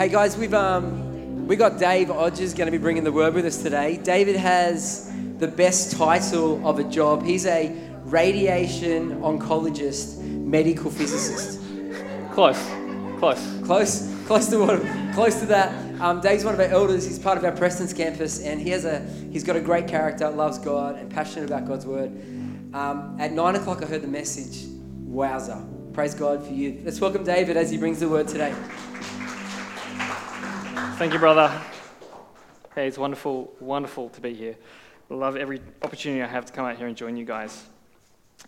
Hey guys, we've um, we got Dave Odgers going to be bringing the word with us today. David has the best title of a job. He's a radiation oncologist, medical physicist. Close, close. Close, close to what, close to that. Um, Dave's one of our elders. He's part of our Prestons campus, and he has a he's got a great character, loves God, and passionate about God's word. Um, at nine o'clock, I heard the message. Wowza! Praise God for you. Let's welcome David as he brings the word today. Thank you, brother. Hey, it's wonderful, wonderful to be here. Love every opportunity I have to come out here and join you guys.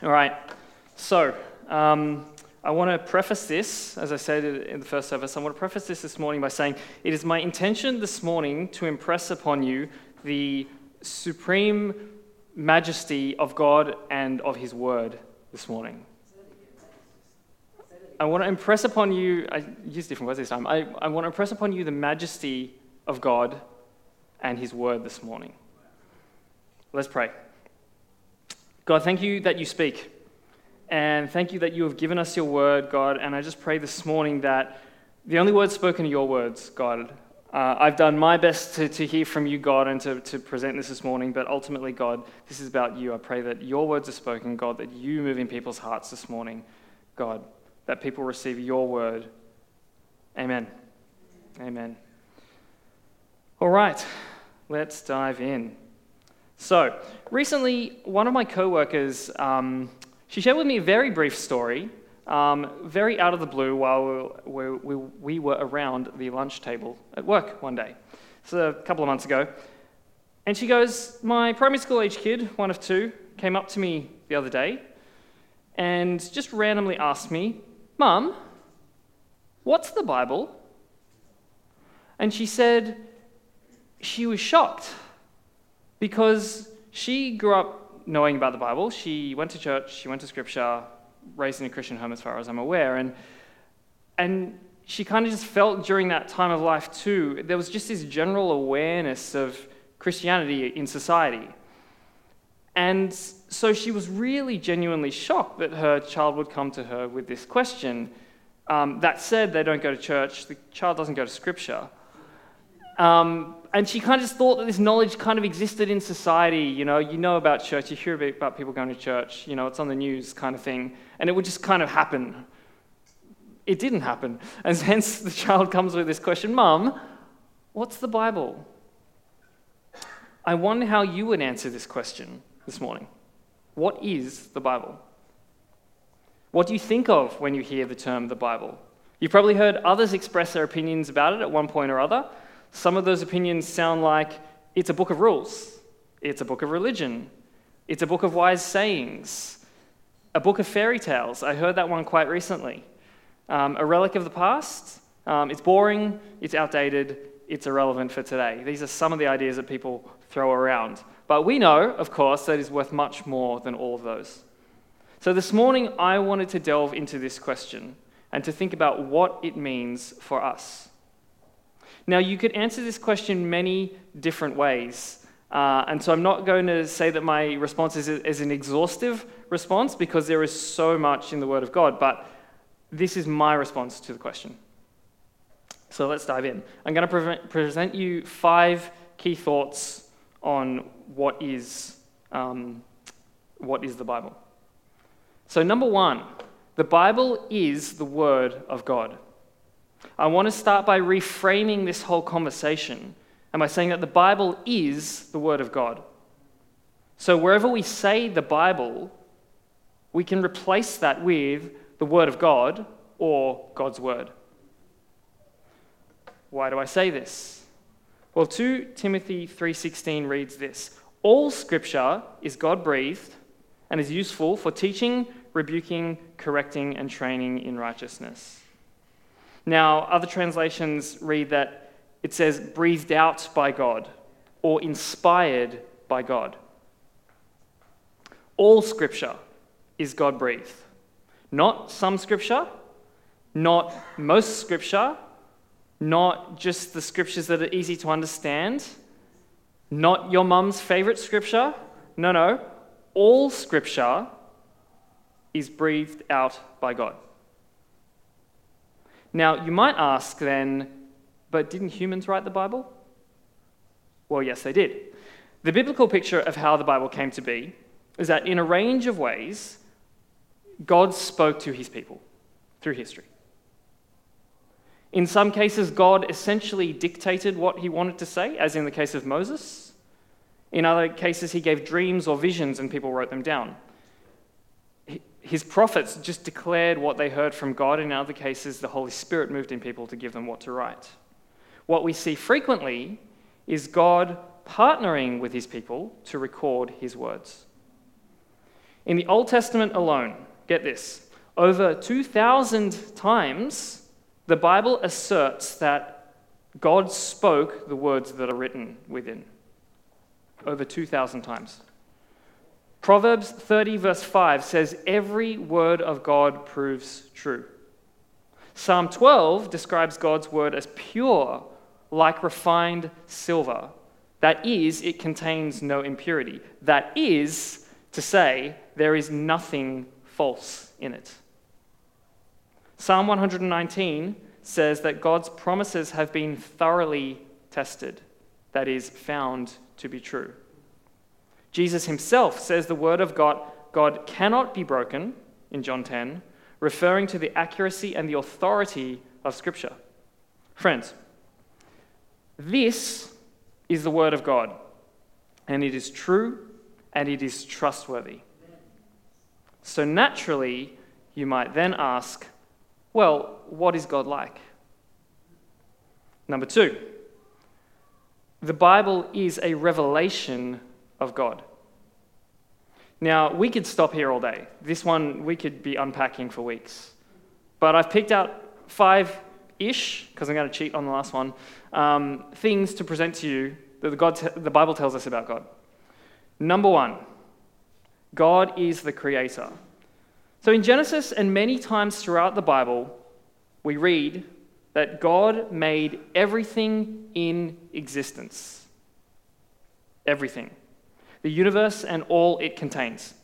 All right, so um, I want to preface this, as I said in the first service, I want to preface this this morning by saying it is my intention this morning to impress upon you the supreme majesty of God and of His Word this morning. I want to impress upon you, I use different words this time. I, I want to impress upon you the majesty of God and His Word this morning. Let's pray. God, thank you that you speak. And thank you that you have given us your word, God. And I just pray this morning that the only words spoken are your words, God. Uh, I've done my best to, to hear from you, God, and to, to present this this morning, but ultimately, God, this is about you. I pray that your words are spoken, God, that you move in people's hearts this morning, God that people receive your word. Amen. Amen. All right, let's dive in. So, recently, one of my coworkers, um, she shared with me a very brief story, um, very out of the blue, while we, we, we were around the lunch table at work one day. So, a couple of months ago. And she goes, My primary school age kid, one of two, came up to me the other day and just randomly asked me, Mum, what's the Bible? And she said she was shocked because she grew up knowing about the Bible. She went to church, she went to scripture, raised in a Christian home as far as I'm aware. And, and she kind of just felt during that time of life too, there was just this general awareness of Christianity in society. And so she was really genuinely shocked that her child would come to her with this question. Um, that said, they don't go to church, the child doesn't go to scripture. Um, and she kind of just thought that this knowledge kind of existed in society. You know, you know about church, you hear about people going to church, you know, it's on the news kind of thing. And it would just kind of happen. It didn't happen. And hence the child comes with this question Mum, what's the Bible? I wonder how you would answer this question this morning. What is the Bible? What do you think of when you hear the term the Bible? You've probably heard others express their opinions about it at one point or other. Some of those opinions sound like it's a book of rules, it's a book of religion, it's a book of wise sayings, a book of fairy tales. I heard that one quite recently. Um, a relic of the past. Um, it's boring, it's outdated, it's irrelevant for today. These are some of the ideas that people throw around. But we know, of course, that is worth much more than all of those. So this morning, I wanted to delve into this question and to think about what it means for us. Now, you could answer this question many different ways. Uh, and so I'm not going to say that my response is, is an exhaustive response because there is so much in the Word of God, but this is my response to the question. So let's dive in. I'm going to pre- present you five key thoughts on what is, um, what is the Bible. So, number one, the Bible is the Word of God. I want to start by reframing this whole conversation and by saying that the Bible is the Word of God. So, wherever we say the Bible, we can replace that with the Word of God or God's Word. Why do I say this? Well, 2 Timothy 3:16 reads this: All scripture is God-breathed and is useful for teaching, rebuking, correcting and training in righteousness. Now, other translations read that it says breathed out by God or inspired by God. All scripture is God breathed. Not some scripture, not most scripture, not just the scriptures that are easy to understand, not your mum's favorite scripture. No, no. All scripture is breathed out by God. Now, you might ask then, but didn't humans write the Bible? Well, yes, they did. The biblical picture of how the Bible came to be is that in a range of ways, God spoke to his people through history. In some cases, God essentially dictated what he wanted to say, as in the case of Moses. In other cases, he gave dreams or visions and people wrote them down. His prophets just declared what they heard from God. In other cases, the Holy Spirit moved in people to give them what to write. What we see frequently is God partnering with his people to record his words. In the Old Testament alone, get this, over 2,000 times, the Bible asserts that God spoke the words that are written within. Over 2,000 times. Proverbs 30, verse 5 says, Every word of God proves true. Psalm 12 describes God's word as pure, like refined silver. That is, it contains no impurity. That is to say, there is nothing false in it. Psalm 119 says that God's promises have been thoroughly tested, that is, found to be true. Jesus himself says the word of God, God cannot be broken in John 10, referring to the accuracy and the authority of Scripture. Friends, this is the word of God, and it is true and it is trustworthy. So naturally, you might then ask, well, what is God like? Number two, the Bible is a revelation of God. Now, we could stop here all day. This one we could be unpacking for weeks. But I've picked out five ish, because I'm going to cheat on the last one, um, things to present to you that the, God the Bible tells us about God. Number one, God is the creator. So in Genesis and many times throughout the Bible, we read that God made everything in existence. Everything. The universe and all it contains.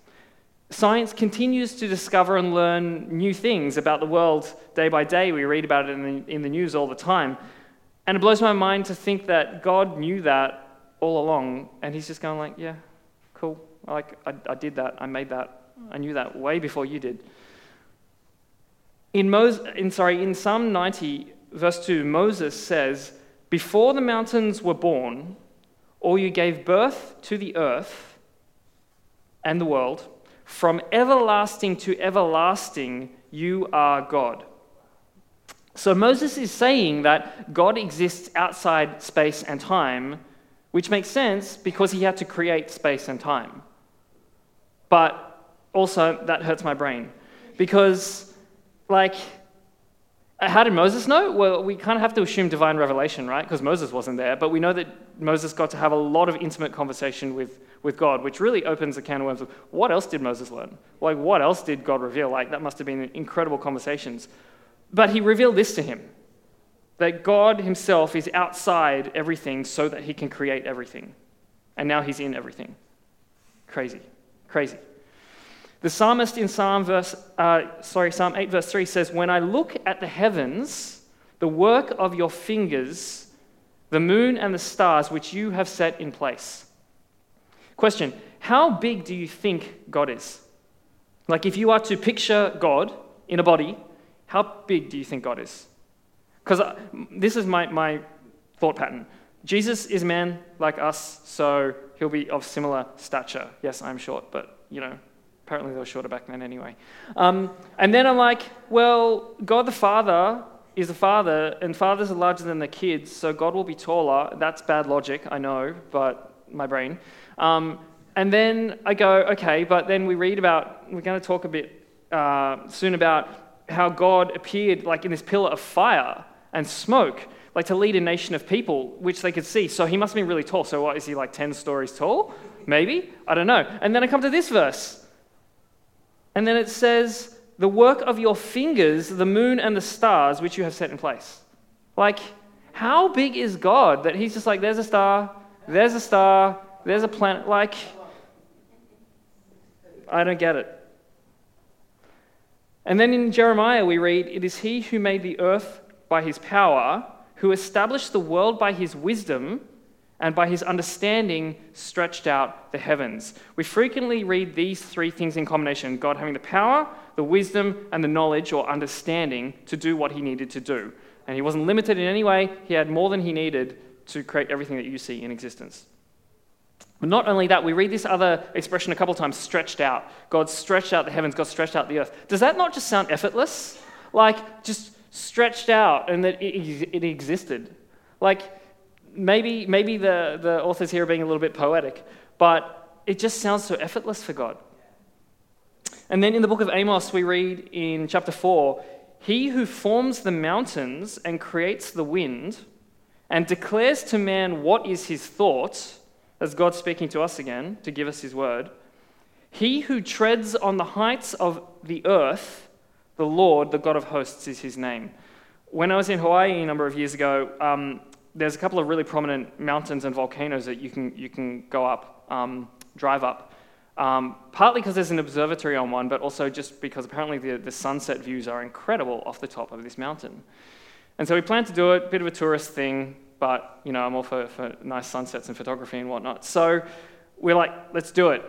Science continues to discover and learn new things about the world day by day. We read about it in the, in the news all the time. And it blows my mind to think that God knew that all along, and He's just going like, yeah, cool. Like, I, I did that. I made that. I knew that way before you did. In, in, sorry, in Psalm 90, verse 2, Moses says, Before the mountains were born, or you gave birth to the earth and the world, from everlasting to everlasting, you are God. So Moses is saying that God exists outside space and time, which makes sense because he had to create space and time. But also, that hurts my brain because, like, how did Moses know? Well, we kind of have to assume divine revelation, right? Because Moses wasn't there. But we know that Moses got to have a lot of intimate conversation with, with God, which really opens a can of worms of what else did Moses learn? Like, what else did God reveal? Like, that must have been incredible conversations. But he revealed this to him that God himself is outside everything so that he can create everything. And now he's in everything. Crazy. Crazy. The psalmist in Psalm, verse, uh, sorry, Psalm 8, verse 3 says, When I look at the heavens, the work of your fingers, the moon and the stars which you have set in place. Question How big do you think God is? Like, if you are to picture God in a body, how big do you think God is? Because uh, this is my, my thought pattern. Jesus is man like us, so he'll be of similar stature. Yes, I'm short, but you know, apparently they were shorter back then anyway. Um, and then I'm like, well, God the Father is the Father, and fathers are larger than the kids, so God will be taller. That's bad logic, I know, but my brain. Um, and then I go, okay, but then we read about, we're going to talk a bit uh, soon about how God appeared like in this pillar of fire and smoke, like to lead a nation of people, which they could see. So he must be really tall. So what, is he like 10 stories tall? Maybe? I don't know. And then I come to this verse. And then it says, the work of your fingers, the moon and the stars, which you have set in place. Like, how big is God that he's just like, there's a star, there's a star, there's a planet? Like, I don't get it. And then in Jeremiah, we read, It is he who made the earth by his power, who established the world by his wisdom and by his understanding stretched out the heavens. We frequently read these three things in combination God having the power, the wisdom, and the knowledge or understanding to do what he needed to do. And he wasn't limited in any way, he had more than he needed to create everything that you see in existence. But not only that, we read this other expression a couple times stretched out. God stretched out the heavens, God stretched out the earth. Does that not just sound effortless? Like just stretched out and that it, it existed? Like maybe, maybe the, the authors here are being a little bit poetic, but it just sounds so effortless for God. And then in the book of Amos, we read in chapter 4 He who forms the mountains and creates the wind and declares to man what is his thought as God speaking to us again to give us his word. He who treads on the heights of the earth, the Lord, the God of hosts, is his name. When I was in Hawaii a number of years ago, um, there's a couple of really prominent mountains and volcanoes that you can, you can go up, um, drive up. Um, partly because there's an observatory on one, but also just because apparently the, the sunset views are incredible off the top of this mountain. And so we planned to do it, bit of a tourist thing, but you know, I'm all for, for nice sunsets and photography and whatnot. So we're like, let's do it.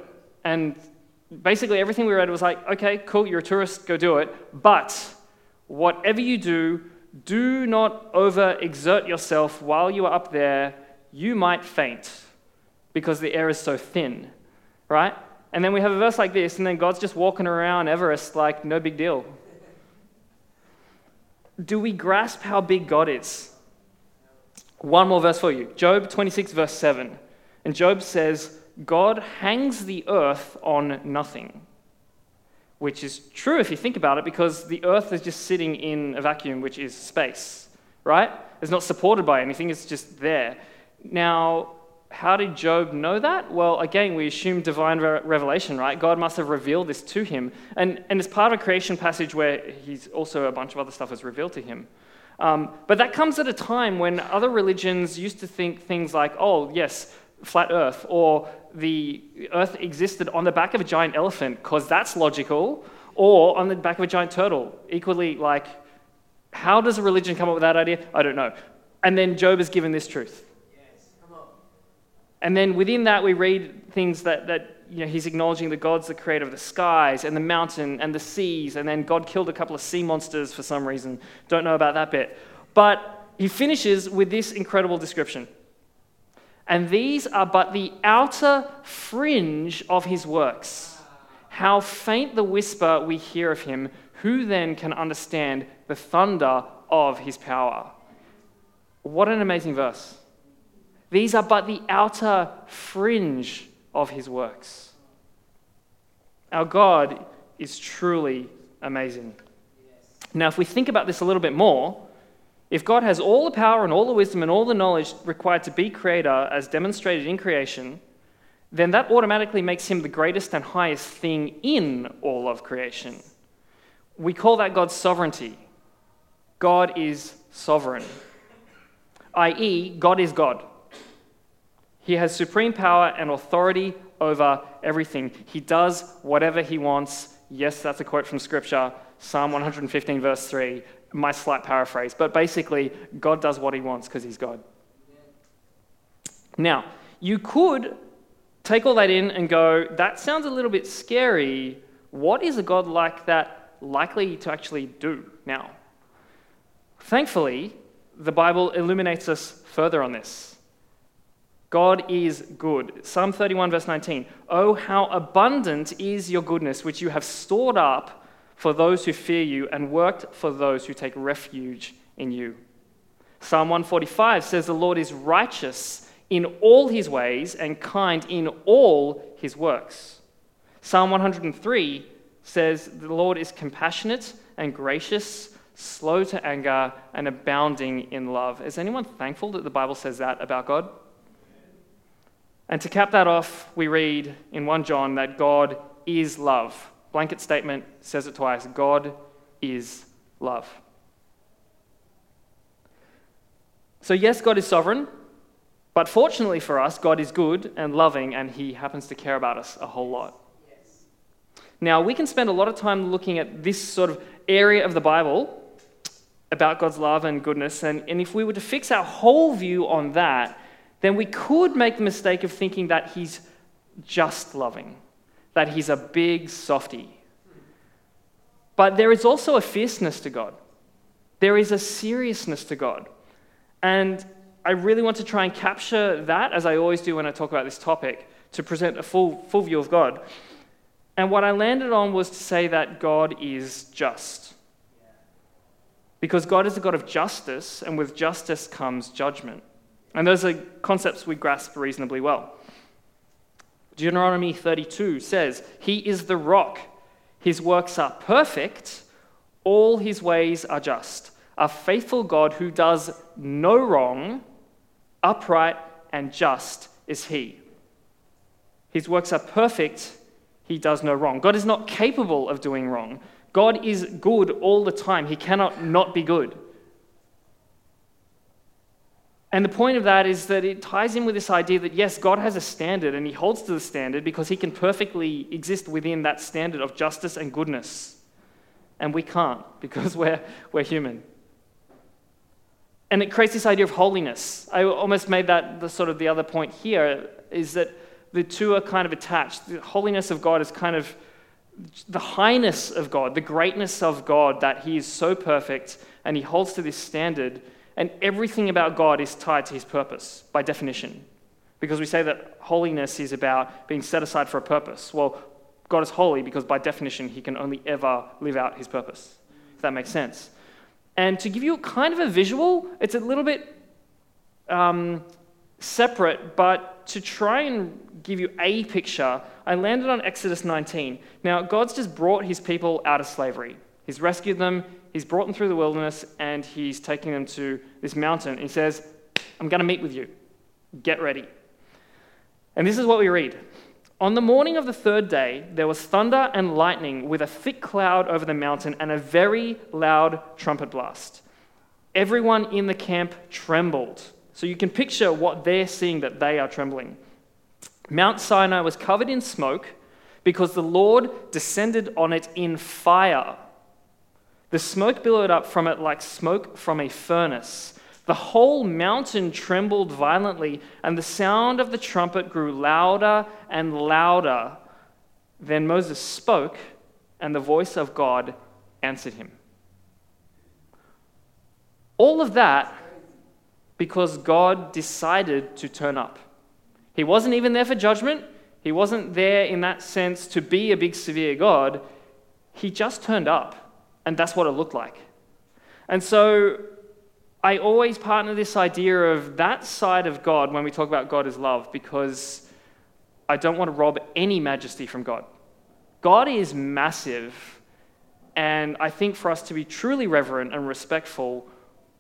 And basically everything we read was like, okay, cool, you're a tourist, go do it. But whatever you do, do not overexert yourself while you are up there. You might faint because the air is so thin, right? And then we have a verse like this, and then God's just walking around Everest like no big deal. Do we grasp how big God is? One more verse for you Job 26, verse 7. And Job says, God hangs the earth on nothing. Which is true if you think about it, because the earth is just sitting in a vacuum, which is space, right? It's not supported by anything, it's just there. Now, how did Job know that? Well, again, we assume divine re- revelation, right? God must have revealed this to him. And, and it's part of a creation passage where he's also a bunch of other stuff is revealed to him. Um, but that comes at a time when other religions used to think things like, oh, yes, flat earth, or the earth existed on the back of a giant elephant, because that's logical, or on the back of a giant turtle. Equally, like, how does a religion come up with that idea? I don't know. And then Job is given this truth. And then within that, we read things that, that you know, he's acknowledging that God's the creator of the skies and the mountain and the seas, and then God killed a couple of sea monsters for some reason. Don't know about that bit. But he finishes with this incredible description. And these are but the outer fringe of his works. How faint the whisper we hear of him, who then can understand the thunder of his power? What an amazing verse. These are but the outer fringe of his works. Our God is truly amazing. Now, if we think about this a little bit more, if God has all the power and all the wisdom and all the knowledge required to be creator as demonstrated in creation, then that automatically makes him the greatest and highest thing in all of creation. We call that God's sovereignty. God is sovereign, i.e., God is God. He has supreme power and authority over everything. He does whatever he wants. Yes, that's a quote from Scripture, Psalm 115, verse 3, my slight paraphrase. But basically, God does what he wants because he's God. Now, you could take all that in and go, that sounds a little bit scary. What is a God like that likely to actually do now? Thankfully, the Bible illuminates us further on this. God is good. Psalm 31, verse 19. Oh, how abundant is your goodness, which you have stored up for those who fear you and worked for those who take refuge in you. Psalm 145 says, The Lord is righteous in all his ways and kind in all his works. Psalm 103 says, The Lord is compassionate and gracious, slow to anger, and abounding in love. Is anyone thankful that the Bible says that about God? And to cap that off, we read in 1 John that God is love. Blanket statement says it twice God is love. So, yes, God is sovereign, but fortunately for us, God is good and loving, and He happens to care about us a whole lot. Yes. Now, we can spend a lot of time looking at this sort of area of the Bible about God's love and goodness. And, and if we were to fix our whole view on that, then we could make the mistake of thinking that He's just loving, that He's a big softy. But there is also a fierceness to God, there is a seriousness to God. And I really want to try and capture that, as I always do when I talk about this topic, to present a full, full view of God. And what I landed on was to say that God is just. Because God is a God of justice, and with justice comes judgment. And those are concepts we grasp reasonably well. Deuteronomy 32 says, He is the rock, His works are perfect, all His ways are just. A faithful God who does no wrong, upright and just is He. His works are perfect, He does no wrong. God is not capable of doing wrong. God is good all the time, He cannot not be good. And the point of that is that it ties in with this idea that yes, God has a standard and he holds to the standard because he can perfectly exist within that standard of justice and goodness. And we can't because we're, we're human. And it creates this idea of holiness. I almost made that the sort of the other point here is that the two are kind of attached. The holiness of God is kind of the highness of God, the greatness of God, that he is so perfect and he holds to this standard and everything about God is tied to his purpose by definition. Because we say that holiness is about being set aside for a purpose. Well, God is holy because by definition he can only ever live out his purpose. If that makes sense. And to give you kind of a visual, it's a little bit um, separate, but to try and give you a picture, I landed on Exodus 19. Now, God's just brought his people out of slavery. He's rescued them, he's brought them through the wilderness, and he's taking them to this mountain. He says, I'm going to meet with you. Get ready. And this is what we read. On the morning of the third day, there was thunder and lightning with a thick cloud over the mountain and a very loud trumpet blast. Everyone in the camp trembled. So you can picture what they're seeing that they are trembling. Mount Sinai was covered in smoke because the Lord descended on it in fire. The smoke billowed up from it like smoke from a furnace. The whole mountain trembled violently, and the sound of the trumpet grew louder and louder. Then Moses spoke, and the voice of God answered him. All of that because God decided to turn up. He wasn't even there for judgment. He wasn't there in that sense to be a big, severe God. He just turned up. And that's what it looked like. And so I always partner this idea of that side of God when we talk about God as love because I don't want to rob any majesty from God. God is massive, and I think for us to be truly reverent and respectful,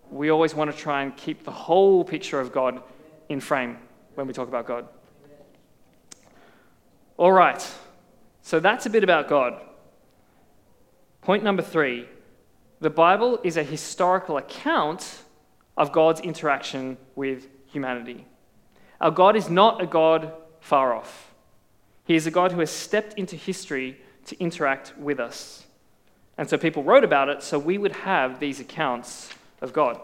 we always want to try and keep the whole picture of God in frame when we talk about God. All right, so that's a bit about God. Point number three the Bible is a historical account of God's interaction with humanity. Our God is not a God far off, He is a God who has stepped into history to interact with us. And so people wrote about it so we would have these accounts of God.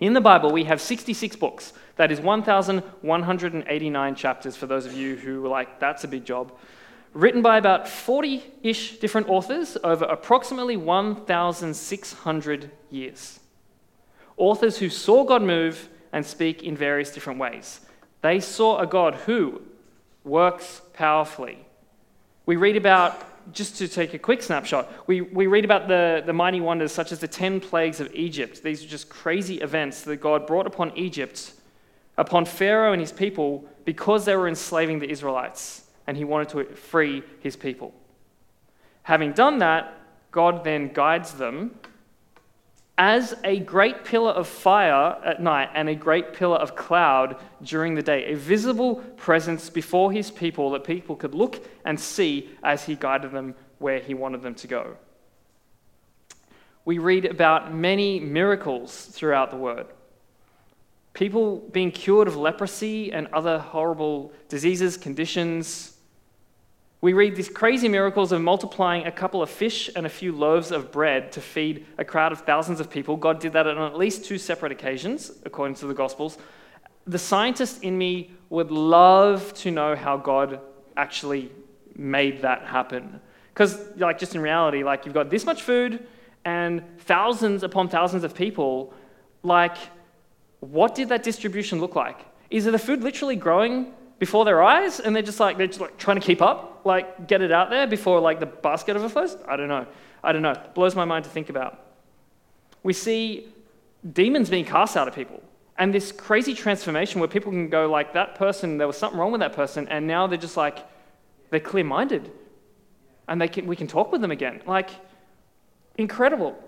In the Bible, we have 66 books. That is 1,189 chapters for those of you who were like, that's a big job written by about 40 ish different authors over approximately 1,600 years. Authors who saw God move and speak in various different ways. They saw a God who works powerfully. We read about, just to take a quick snapshot, we, we read about the, the mighty wonders such as the 10 plagues of Egypt. These are just crazy events that God brought upon Egypt, upon Pharaoh and his people, because they were enslaving the Israelites and he wanted to free his people. Having done that, God then guides them as a great pillar of fire at night and a great pillar of cloud during the day, a visible presence before his people that people could look and see as he guided them where he wanted them to go. We read about many miracles throughout the word. People being cured of leprosy and other horrible diseases, conditions, We read these crazy miracles of multiplying a couple of fish and a few loaves of bread to feed a crowd of thousands of people. God did that on at least two separate occasions, according to the Gospels. The scientist in me would love to know how God actually made that happen. Because, like, just in reality, like, you've got this much food and thousands upon thousands of people. Like, what did that distribution look like? Is the food literally growing before their eyes and they're just like they're just like trying to keep up like get it out there before like the basket overflows i don't know. I don't know. It blows my mind to think about. We see demons being cast out of people and this crazy transformation where people can go like that person there was something wrong with that person and now they're just like they're clear-minded and they can, we can talk with them again. Like incredible.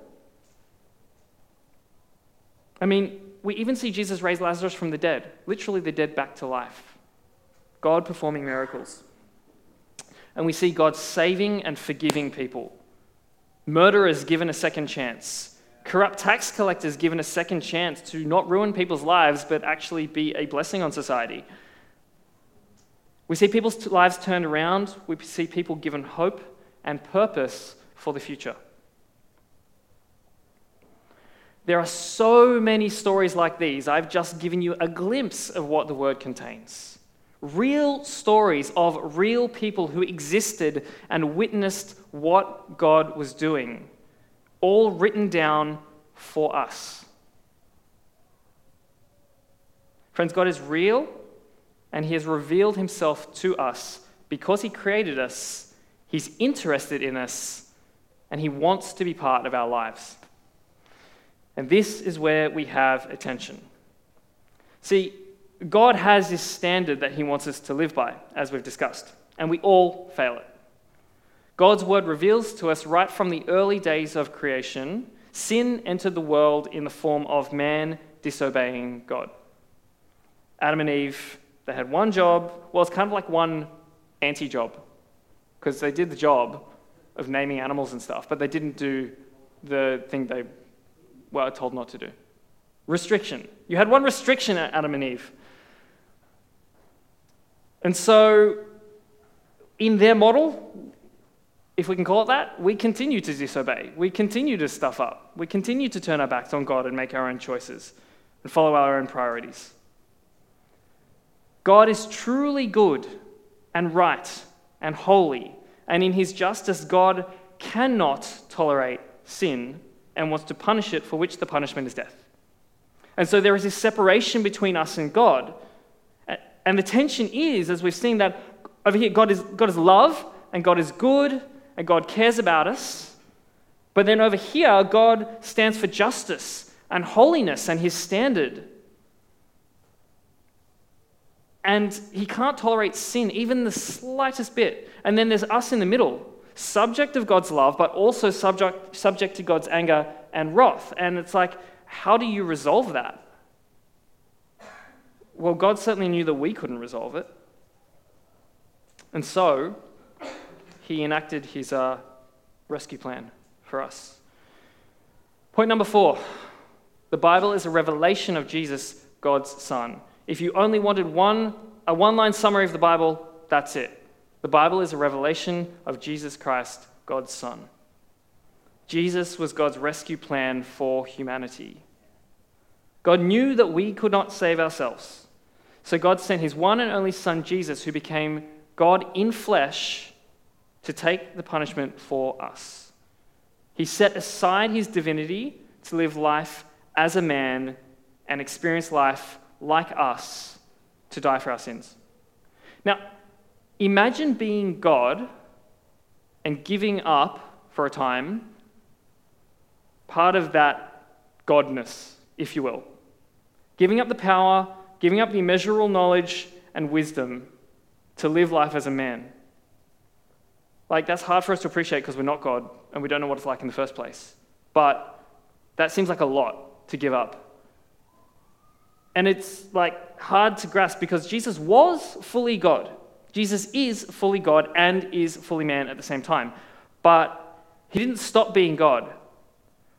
I mean we even see jesus raise lazarus from the dead literally the dead back to life. God performing miracles. And we see God saving and forgiving people. Murderers given a second chance. Corrupt tax collectors given a second chance to not ruin people's lives, but actually be a blessing on society. We see people's lives turned around. We see people given hope and purpose for the future. There are so many stories like these. I've just given you a glimpse of what the word contains real stories of real people who existed and witnessed what God was doing, all written down for us. Friends, God is real and He has revealed Himself to us because He created us. He's interested in us and He wants to be part of our lives. And this is where we have attention. See, God has this standard that He wants us to live by, as we've discussed, and we all fail it. God's word reveals to us right from the early days of creation sin entered the world in the form of man disobeying God. Adam and Eve, they had one job. Well, it's kind of like one anti job, because they did the job of naming animals and stuff, but they didn't do the thing they were told not to do. Restriction. You had one restriction at Adam and Eve and so, in their model, if we can call it that, we continue to disobey. We continue to stuff up. We continue to turn our backs on God and make our own choices and follow our own priorities. God is truly good and right and holy, and in his justice, God cannot tolerate sin and wants to punish it, for which the punishment is death. And so there is this separation between us and God. And the tension is, as we've seen, that over here, God is, God is love, and God is good, and God cares about us. But then over here, God stands for justice and holiness and his standard. And he can't tolerate sin, even the slightest bit. And then there's us in the middle, subject of God's love, but also subject, subject to God's anger and wrath. And it's like, how do you resolve that? Well, God certainly knew that we couldn't resolve it. And so, he enacted his uh, rescue plan for us. Point number four the Bible is a revelation of Jesus, God's Son. If you only wanted one, a one line summary of the Bible, that's it. The Bible is a revelation of Jesus Christ, God's Son. Jesus was God's rescue plan for humanity. God knew that we could not save ourselves. So God sent his one and only Son, Jesus, who became God in flesh, to take the punishment for us. He set aside his divinity to live life as a man and experience life like us to die for our sins. Now, imagine being God and giving up for a time part of that godness, if you will. Giving up the power giving up the immeasurable knowledge and wisdom to live life as a man. Like, that's hard for us to appreciate because we're not God and we don't know what it's like in the first place. But that seems like a lot to give up. And it's like hard to grasp because Jesus was fully God. Jesus is fully God and is fully man at the same time. But he didn't stop being God,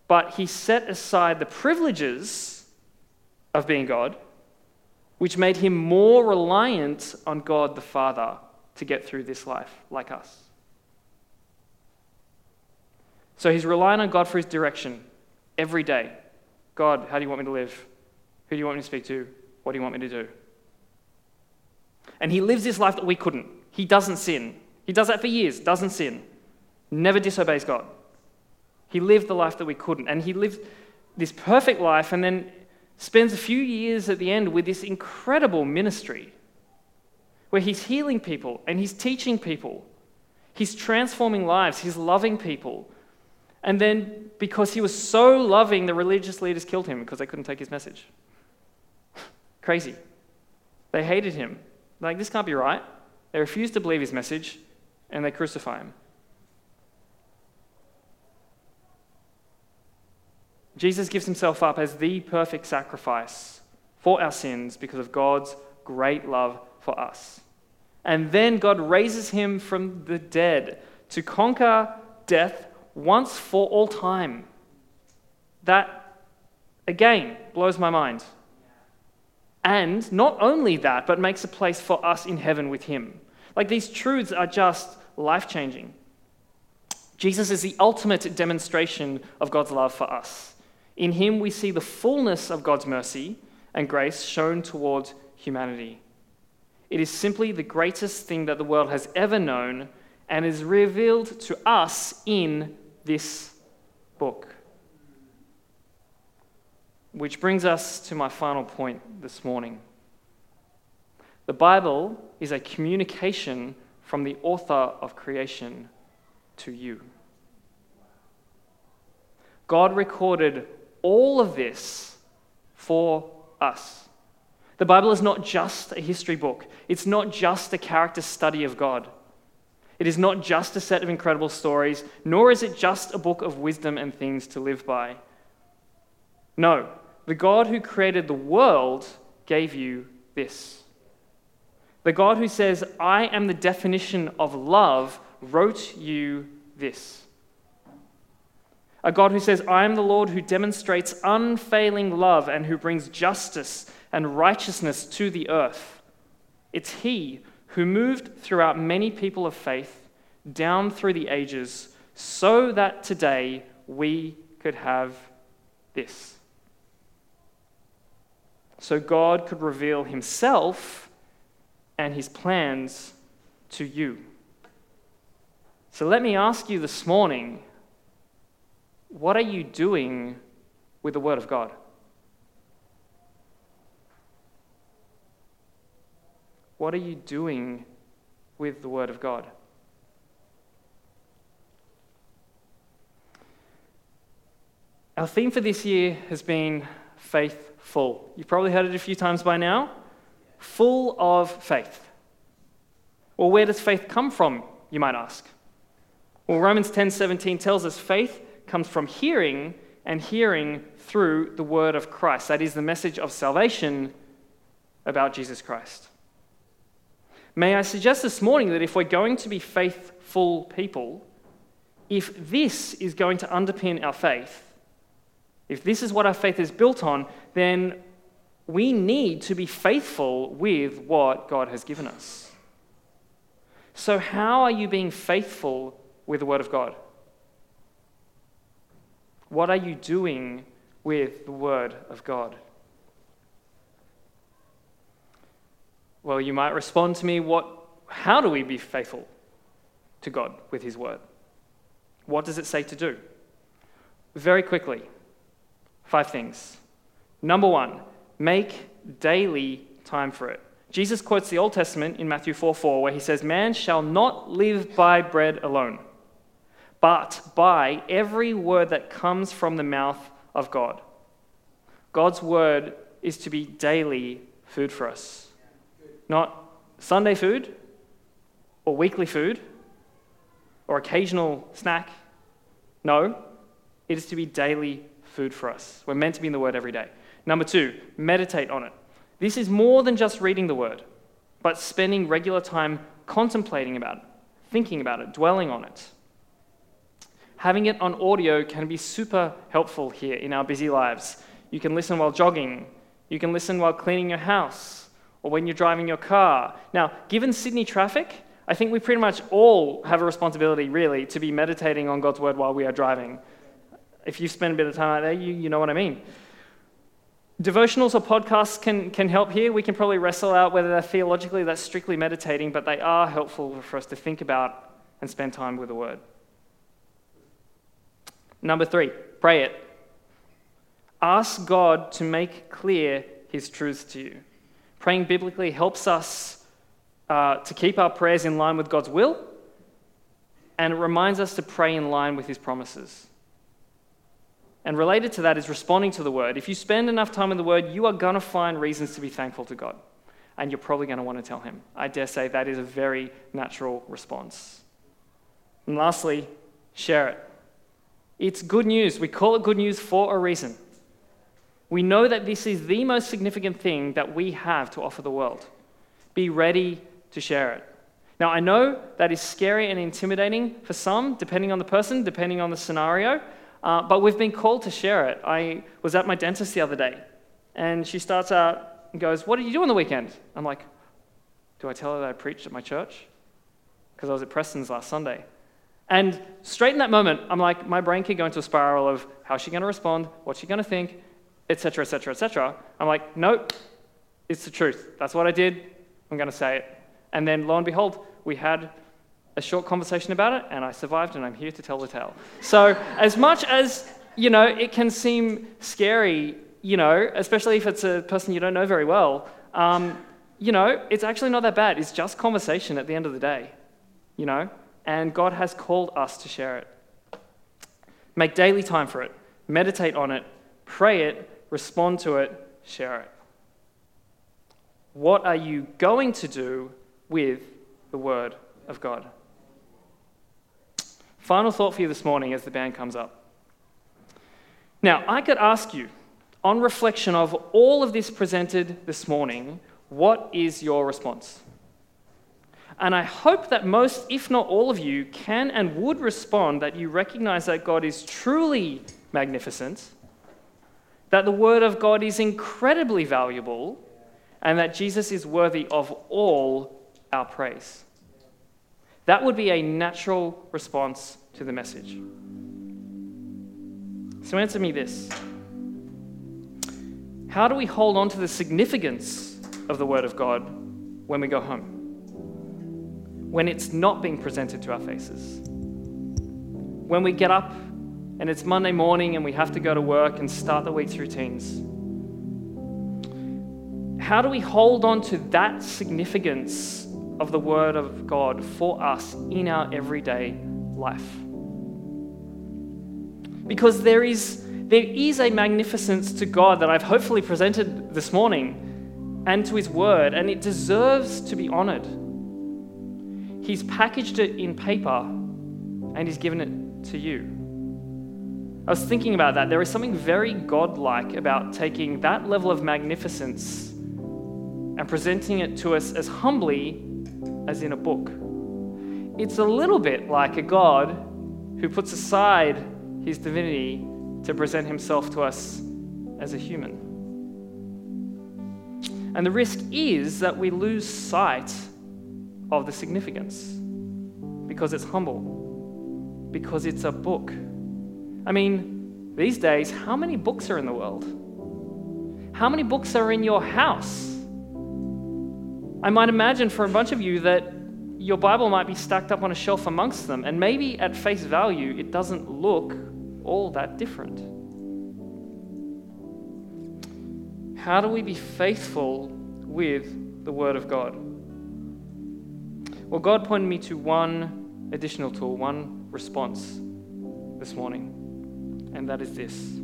but he set aside the privileges of being God which made him more reliant on God the Father to get through this life, like us. So he's relying on God for his direction every day. God, how do you want me to live? Who do you want me to speak to? What do you want me to do? And he lives this life that we couldn't. He doesn't sin. He does that for years, doesn't sin, never disobeys God. He lived the life that we couldn't. And he lived this perfect life and then spends a few years at the end with this incredible ministry where he's healing people and he's teaching people. He's transforming lives, he's loving people. And then, because he was so loving, the religious leaders killed him because they couldn't take his message. Crazy. They hated him. Like, this can't be right. They refused to believe his message and they crucify him. Jesus gives himself up as the perfect sacrifice for our sins because of God's great love for us. And then God raises him from the dead to conquer death once for all time. That, again, blows my mind. And not only that, but makes a place for us in heaven with him. Like these truths are just life changing. Jesus is the ultimate demonstration of God's love for us. In him, we see the fullness of God's mercy and grace shown towards humanity. It is simply the greatest thing that the world has ever known and is revealed to us in this book. Which brings us to my final point this morning. The Bible is a communication from the author of creation to you. God recorded all of this for us. The Bible is not just a history book, it's not just a character study of God. It is not just a set of incredible stories, nor is it just a book of wisdom and things to live by. No, the God who created the world gave you this. The God who says, I am the definition of love, wrote you this. A God who says, I am the Lord who demonstrates unfailing love and who brings justice and righteousness to the earth. It's He who moved throughout many people of faith down through the ages so that today we could have this. So God could reveal Himself and His plans to you. So let me ask you this morning what are you doing with the Word of God? What are you doing with the Word of God? Our theme for this year has been faithful. You've probably heard it a few times by now. Full of faith. Well, where does faith come from, you might ask? Well, Romans 10:17 tells us faith comes from hearing, and hearing through the word of Christ. That is the message of salvation about Jesus Christ. May I suggest this morning that if we're going to be faithful people, if this is going to underpin our faith, if this is what our faith is built on, then we need to be faithful with what God has given us. So, how are you being faithful with the Word of God? What are you doing with the Word of God? Well, you might respond to me, what, how do we be faithful to God with His Word? What does it say to do? Very quickly, five things. Number one, make daily time for it. Jesus quotes the Old Testament in Matthew 4 4, where he says, Man shall not live by bread alone but by every word that comes from the mouth of God. God's word is to be daily food for us, not Sunday food or weekly food or occasional snack. No, it is to be daily food for us. We're meant to be in the word every day. Number two, meditate on it. This is more than just reading the word, but spending regular time contemplating about it, thinking about it, dwelling on it having it on audio can be super helpful here in our busy lives. You can listen while jogging, you can listen while cleaning your house, or when you're driving your car. Now, given Sydney traffic, I think we pretty much all have a responsibility, really, to be meditating on God's word while we are driving. If you spend a bit of time out there, you, you know what I mean. Devotionals or podcasts can, can help here. We can probably wrestle out whether they're theologically, that's strictly meditating, but they are helpful for us to think about and spend time with the word. Number three, pray it. Ask God to make clear his truths to you. Praying biblically helps us uh, to keep our prayers in line with God's will, and it reminds us to pray in line with his promises. And related to that is responding to the word. If you spend enough time in the word, you are going to find reasons to be thankful to God. And you're probably going to want to tell him. I dare say that is a very natural response. And lastly, share it. It's good news. We call it good news for a reason. We know that this is the most significant thing that we have to offer the world. Be ready to share it. Now, I know that is scary and intimidating for some, depending on the person, depending on the scenario, uh, but we've been called to share it. I was at my dentist the other day, and she starts out and goes, What did you do on the weekend? I'm like, Do I tell her that I preached at my church? Because I was at Prestons last Sunday. And straight in that moment, I'm like, my brain could go into a spiral of how's she going to respond, what's she going to think, etc., etc., etc. I'm like, nope, it's the truth. That's what I did. I'm going to say it. And then lo and behold, we had a short conversation about it, and I survived, and I'm here to tell the tale. So, as much as, you know, it can seem scary, you know, especially if it's a person you don't know very well, um, you know, it's actually not that bad. It's just conversation at the end of the day, you know? And God has called us to share it. Make daily time for it, meditate on it, pray it, respond to it, share it. What are you going to do with the Word of God? Final thought for you this morning as the band comes up. Now, I could ask you, on reflection of all of this presented this morning, what is your response? And I hope that most, if not all of you, can and would respond that you recognize that God is truly magnificent that the Word of God is incredibly valuable and that Jesus is worthy of all our praise. That would be a natural response to the message. So answer me this How do we hold on to the significance of the Word of God when we go home? When it's not being presented to our faces? When we get up and it's Monday morning and we have to go to work and start the week's routines. How do we hold on to that significance of the Word of God for us in our everyday life? Because there is, there is a magnificence to God that I've hopefully presented this morning and to His Word, and it deserves to be honored. He's packaged it in paper and He's given it to you. I was thinking about that. There is something very godlike about taking that level of magnificence and presenting it to us as humbly as in a book. It's a little bit like a God who puts aside his divinity to present himself to us as a human. And the risk is that we lose sight of the significance because it's humble, because it's a book. I mean, these days, how many books are in the world? How many books are in your house? I might imagine for a bunch of you that your Bible might be stacked up on a shelf amongst them, and maybe at face value, it doesn't look all that different. How do we be faithful with the Word of God? Well, God pointed me to one additional tool, one response this morning and that is this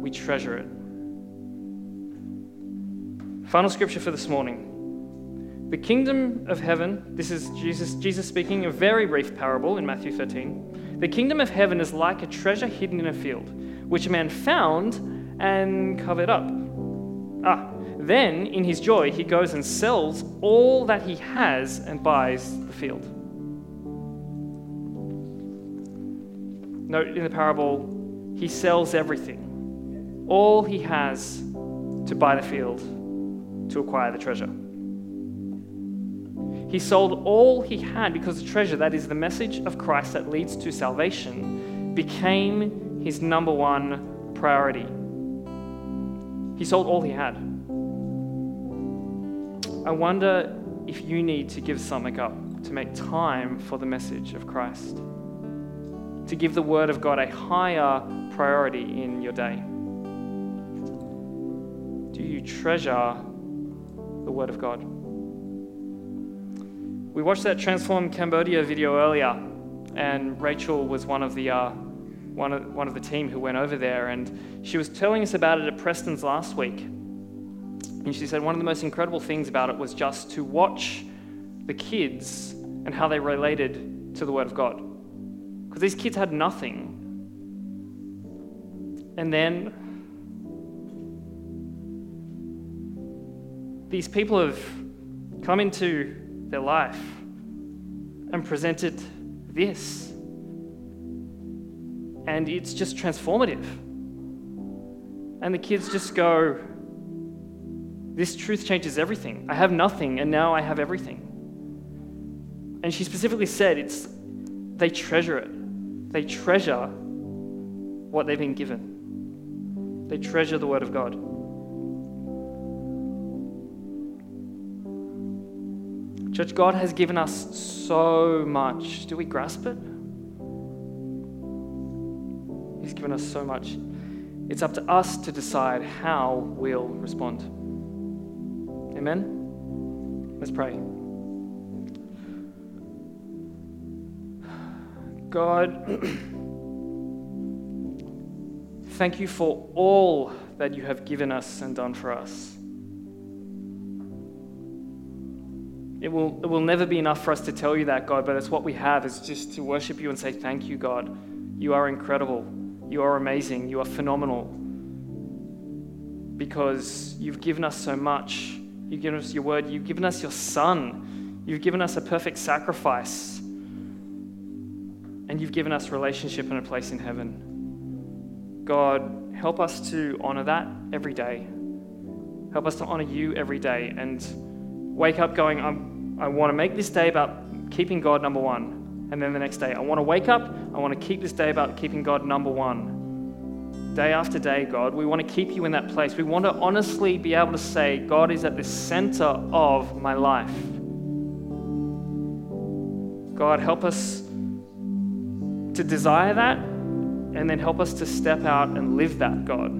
we treasure it. Final scripture for this morning. The kingdom of heaven, this is Jesus, Jesus speaking, a very brief parable in Matthew 13. The kingdom of heaven is like a treasure hidden in a field, which a man found and covered up. Ah, then in his joy, he goes and sells all that he has and buys the field. Note in the parable, he sells everything, all he has to buy the field, to acquire the treasure. He sold all he had because the treasure, that is the message of Christ that leads to salvation, became his number one priority. He sold all he had. I wonder if you need to give something up to make time for the message of Christ, to give the Word of God a higher priority in your day. Do you treasure the Word of God? We watched that Transform Cambodia video earlier, and Rachel was one of the uh, one of, one of the team who went over there, and she was telling us about it at Prestons last week. And she said one of the most incredible things about it was just to watch the kids and how they related to the Word of God. Because these kids had nothing. And then these people have come into their life and presented this. And it's just transformative. And the kids just go, This truth changes everything. I have nothing, and now I have everything. And she specifically said it's they treasure it. They treasure what they've been given. They treasure the word of God. Church, God has given us so much. Do we grasp it? He's given us so much. It's up to us to decide how we'll respond. Amen? Let's pray. God, thank you for all that you have given us and done for us. It will, it will never be enough for us to tell you that, God, but it's what we have is just to worship you and say, Thank you, God. You are incredible. You are amazing. You are phenomenal. Because you've given us so much. You've given us your word. You've given us your son. You've given us a perfect sacrifice. And you've given us relationship and a place in heaven. God, help us to honor that every day. Help us to honor you every day and wake up going, I'm I want to make this day about keeping God number one. And then the next day, I want to wake up, I want to keep this day about keeping God number one. Day after day, God, we want to keep you in that place. We want to honestly be able to say, God is at the center of my life. God, help us to desire that and then help us to step out and live that, God.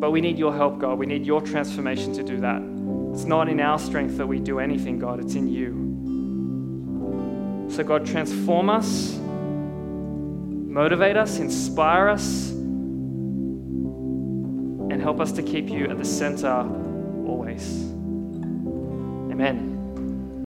But we need your help, God. We need your transformation to do that. It's not in our strength that we do anything, God, it's in you. So, God, transform us, motivate us, inspire us, and help us to keep you at the center always. Amen.